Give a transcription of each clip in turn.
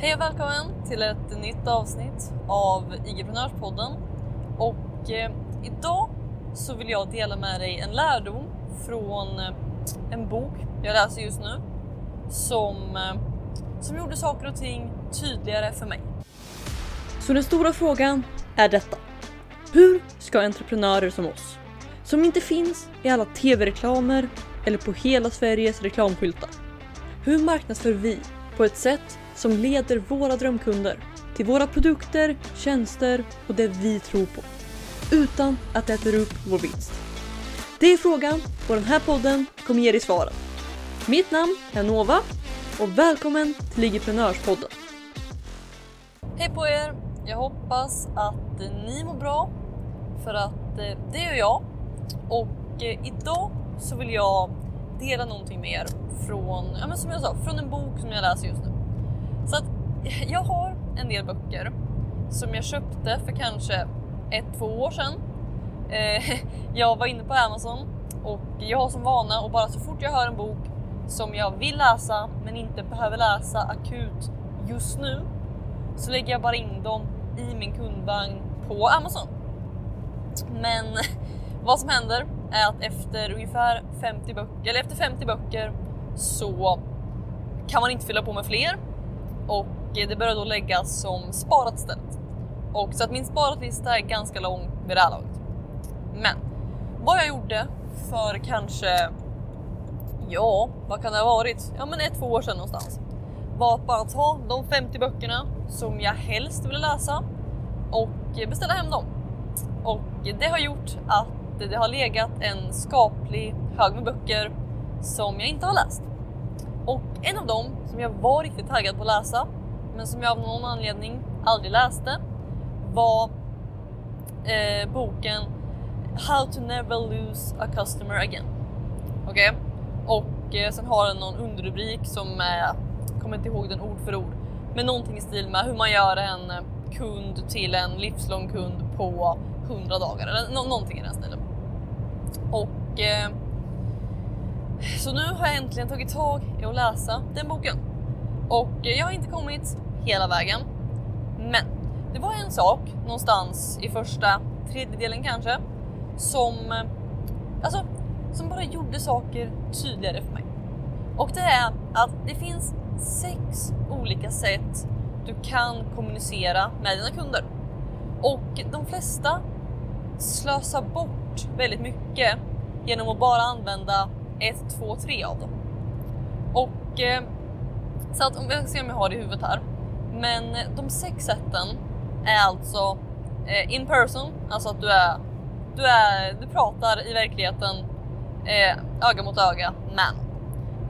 Hej och välkommen till ett nytt avsnitt av IG-prenörspodden. Och eh, idag så vill jag dela med dig en lärdom från eh, en bok jag läser just nu som, eh, som gjorde saker och ting tydligare för mig. Så den stora frågan är detta. Hur ska entreprenörer som oss, som inte finns i alla tv-reklamer eller på hela Sveriges reklamskyltar. Hur marknadsför vi på ett sätt som leder våra drömkunder till våra produkter, tjänster och det vi tror på. Utan att det äter upp vår vinst. Det är frågan och den här podden kommer ge dig svaren. Mitt namn är Nova och välkommen till Ligiprenörspodden. Hej på er! Jag hoppas att eh, ni mår bra för att eh, det gör jag. Och eh, idag så vill jag dela någonting med er från, ja men som jag sa, från en bok som jag läser just nu. Så att jag har en del böcker som jag köpte för kanske ett, två år sedan. Eh, jag var inne på Amazon och jag har som vana och bara så fort jag hör en bok som jag vill läsa men inte behöver läsa akut just nu så lägger jag bara in dem i min kundvagn på Amazon. Men vad som händer är att efter ungefär 50 böcker, eller efter 50 böcker så kan man inte fylla på med fler och det börjar då läggas som sparat istället. Och så att min sparatlista är ganska lång vid det här laget. Men vad jag gjorde för kanske, ja, vad kan det ha varit? Ja, men ett, två år sedan någonstans var att bara ta de 50 böckerna som jag helst ville läsa och beställa hem dem. Och det har gjort att det har legat en skaplig hög med böcker som jag inte har läst. Och en av dem som jag var riktigt taggad på att läsa, men som jag av någon anledning aldrig läste, var eh, boken How to never lose a customer again. Okej? Okay? Och eh, sen har den någon underrubrik som är, kommer inte ihåg den ord för ord, men någonting i stil med hur man gör en kund till en livslång kund på 100 dagar eller no någonting i den stilen. Och eh, så nu har jag äntligen tagit tag i att läsa den boken. Och jag har inte kommit hela vägen. Men det var en sak någonstans i första tredjedelen kanske som, alltså, som bara gjorde saker tydligare för mig. Och det är att det finns sex olika sätt du kan kommunicera med dina kunder. Och de flesta slösar bort väldigt mycket genom att bara använda ett, två, tre av dem. Och eh, så att om jag ser om jag har det i huvudet här. Men eh, de sex sätten är alltså eh, in person, alltså att du är, du är, du pratar i verkligheten eh, öga mot öga, men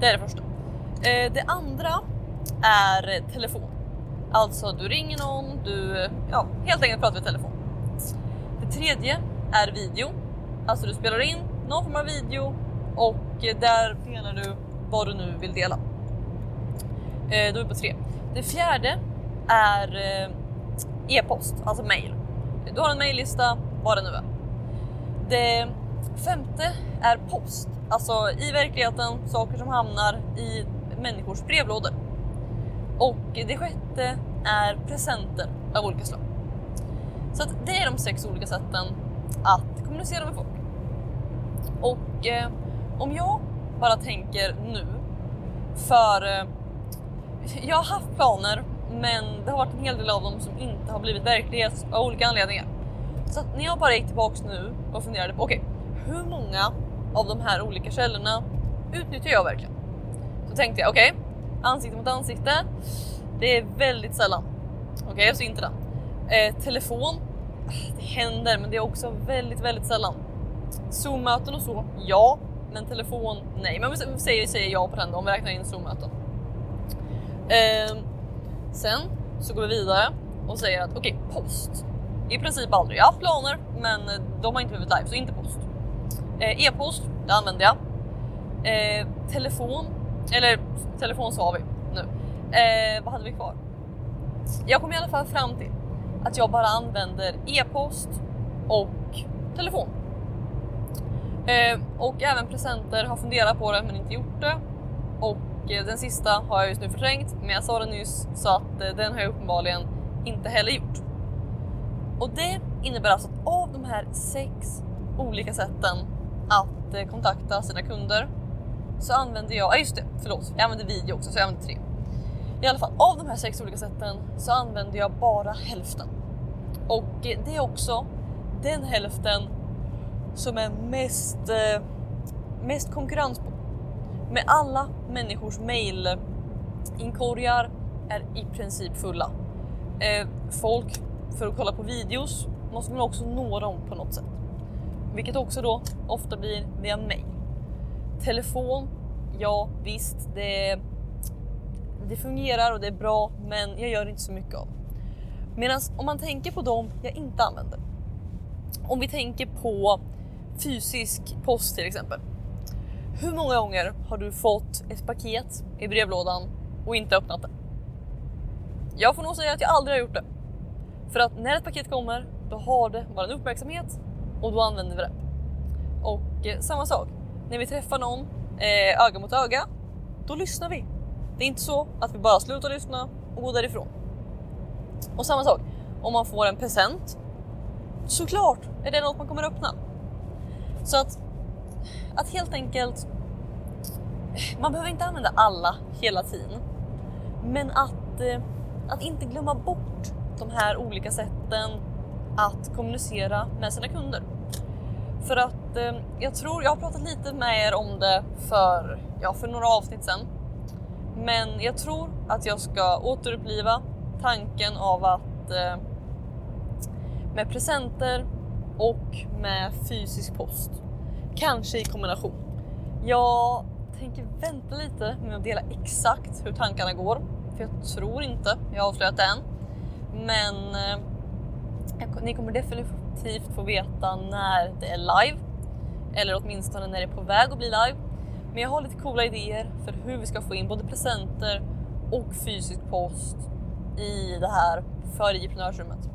det är det första. Eh, det andra är telefon. Alltså du ringer någon, du ja, helt enkelt pratar i telefon. Det tredje är video, alltså du spelar in någon form av video och Eh, där delar du vad du nu vill dela. Eh, då är vi på tre. Det fjärde är eh, e-post, alltså mail. Du har en maillista, vad det nu är. Det femte är post, alltså i verkligheten saker som hamnar i människors brevlådor. Och det sjätte är presenter av olika slag. Så att det är de sex olika sätten att kommunicera med folk. Och eh, om jag bara tänker nu, för eh, jag har haft planer men det har varit en hel del av dem som inte har blivit verklighet av olika anledningar. Så att när jag bara gick tillbaks nu och funderade på okej, okay, hur många av de här olika källorna utnyttjar jag verkligen? Så tänkte jag okej, okay, ansikte mot ansikte. Det är väldigt sällan. Okej, okay, så inte den. Eh, telefon. Ah, det händer, men det är också väldigt, väldigt sällan. Zoom-möten och så, ja. Men telefon, nej. Men vi säger, säger ja på den då, om vi räknar in Zoom-möten. Eh, sen så går vi vidare och säger att okej, okay, post. I princip aldrig. Jag har haft planer, men eh, de har inte blivit live, så inte post. Eh, E-post, det använder jag. Eh, telefon, eller telefon sa vi nu. Eh, vad hade vi kvar? Jag kom i alla fall fram till att jag bara använder e-post och telefon. Eh, och även presenter har funderat på det men inte gjort det. Och eh, den sista har jag just nu förträngt, men jag sa det nyss så att eh, den har jag uppenbarligen inte heller gjort. Och det innebär alltså att av de här sex olika sätten att eh, kontakta sina kunder så använder jag, ja just det, förlåt, jag använder video också så jag använder tre. I alla fall, av de här sex olika sätten så använder jag bara hälften. Och eh, det är också den hälften som är mest, eh, mest konkurrens på. Med alla människors mailinkorgar är i princip fulla. Eh, folk, för att kolla på videos, måste man också nå dem på något sätt. Vilket också då ofta blir via mail. Telefon, ja visst, det, det fungerar och det är bra, men jag gör inte så mycket av. Medan om man tänker på dem jag inte använder. Om vi tänker på fysisk post till exempel. Hur många gånger har du fått ett paket i brevlådan och inte öppnat det? Jag får nog säga att jag aldrig har gjort det. För att när ett paket kommer, då har det bara en uppmärksamhet och då använder vi det. Och eh, samma sak, när vi träffar någon eh, öga mot öga, då lyssnar vi. Det är inte så att vi bara slutar lyssna och går därifrån. Och samma sak, om man får en present, såklart är det något man kommer öppna. Så att, att helt enkelt, man behöver inte använda alla hela tiden. Men att, eh, att inte glömma bort de här olika sätten att kommunicera med sina kunder. För att eh, jag tror, jag har pratat lite med er om det för, ja, för några avsnitt sedan. Men jag tror att jag ska återuppliva tanken av att eh, med presenter och med fysisk post. Kanske i kombination. Jag tänker vänta lite med att dela exakt hur tankarna går. För jag tror inte jag har avslöjat det än. Men eh, ni kommer definitivt få veta när det är live. Eller åtminstone när det är på väg att bli live. Men jag har lite coola idéer för hur vi ska få in både presenter och fysisk post i det här för entreprenörsrummet.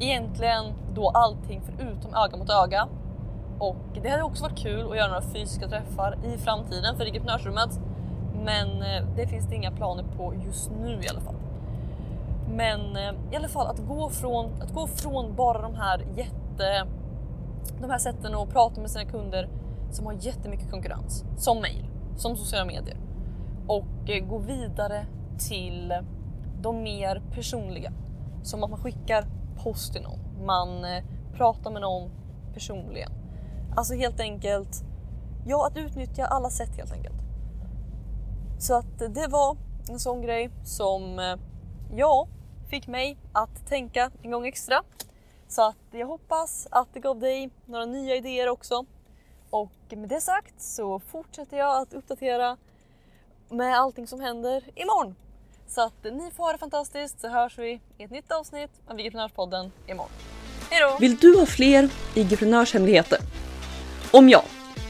Egentligen då allting förutom öga mot öga. Och det hade också varit kul att göra några fysiska träffar i framtiden för entreprenörsrummet. Men eh, det finns det inga planer på just nu i alla fall. Men eh, i alla fall att gå från, att gå från bara de här jätte de här sätten att prata med sina kunder som har jättemycket konkurrens, som mail, som sociala medier och eh, gå vidare till de mer personliga. Som att man skickar post till någon, man eh, pratar med någon personligen. Alltså helt enkelt, ja att utnyttja alla sätt helt enkelt. Så att det var en sån grej som, eh, ja, fick mig att tänka en gång extra. Så att jag hoppas att det gav dig några nya idéer också. Och med det sagt så fortsätter jag att uppdatera med allting som händer imorgon. Så att ni får ha det fantastiskt så hörs vi i ett nytt avsnitt av Vigiprenörspodden imorgon. Hejdå! Vill du ha fler IG-prenörshemligheter? Om ja,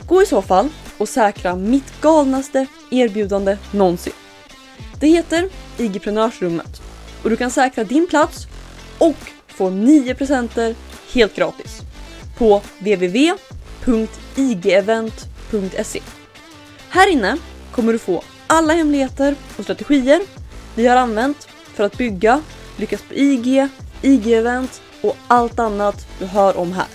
gå i så fall och säkra mitt galnaste erbjudande någonsin. Det heter IG-prenörsrummet och du kan säkra din plats och få 9 presenter helt gratis på www.igevent.se. Här inne kommer du få alla hemligheter och strategier vi har använt för att bygga, lyckas på IG, IG-event och allt annat du hör om här.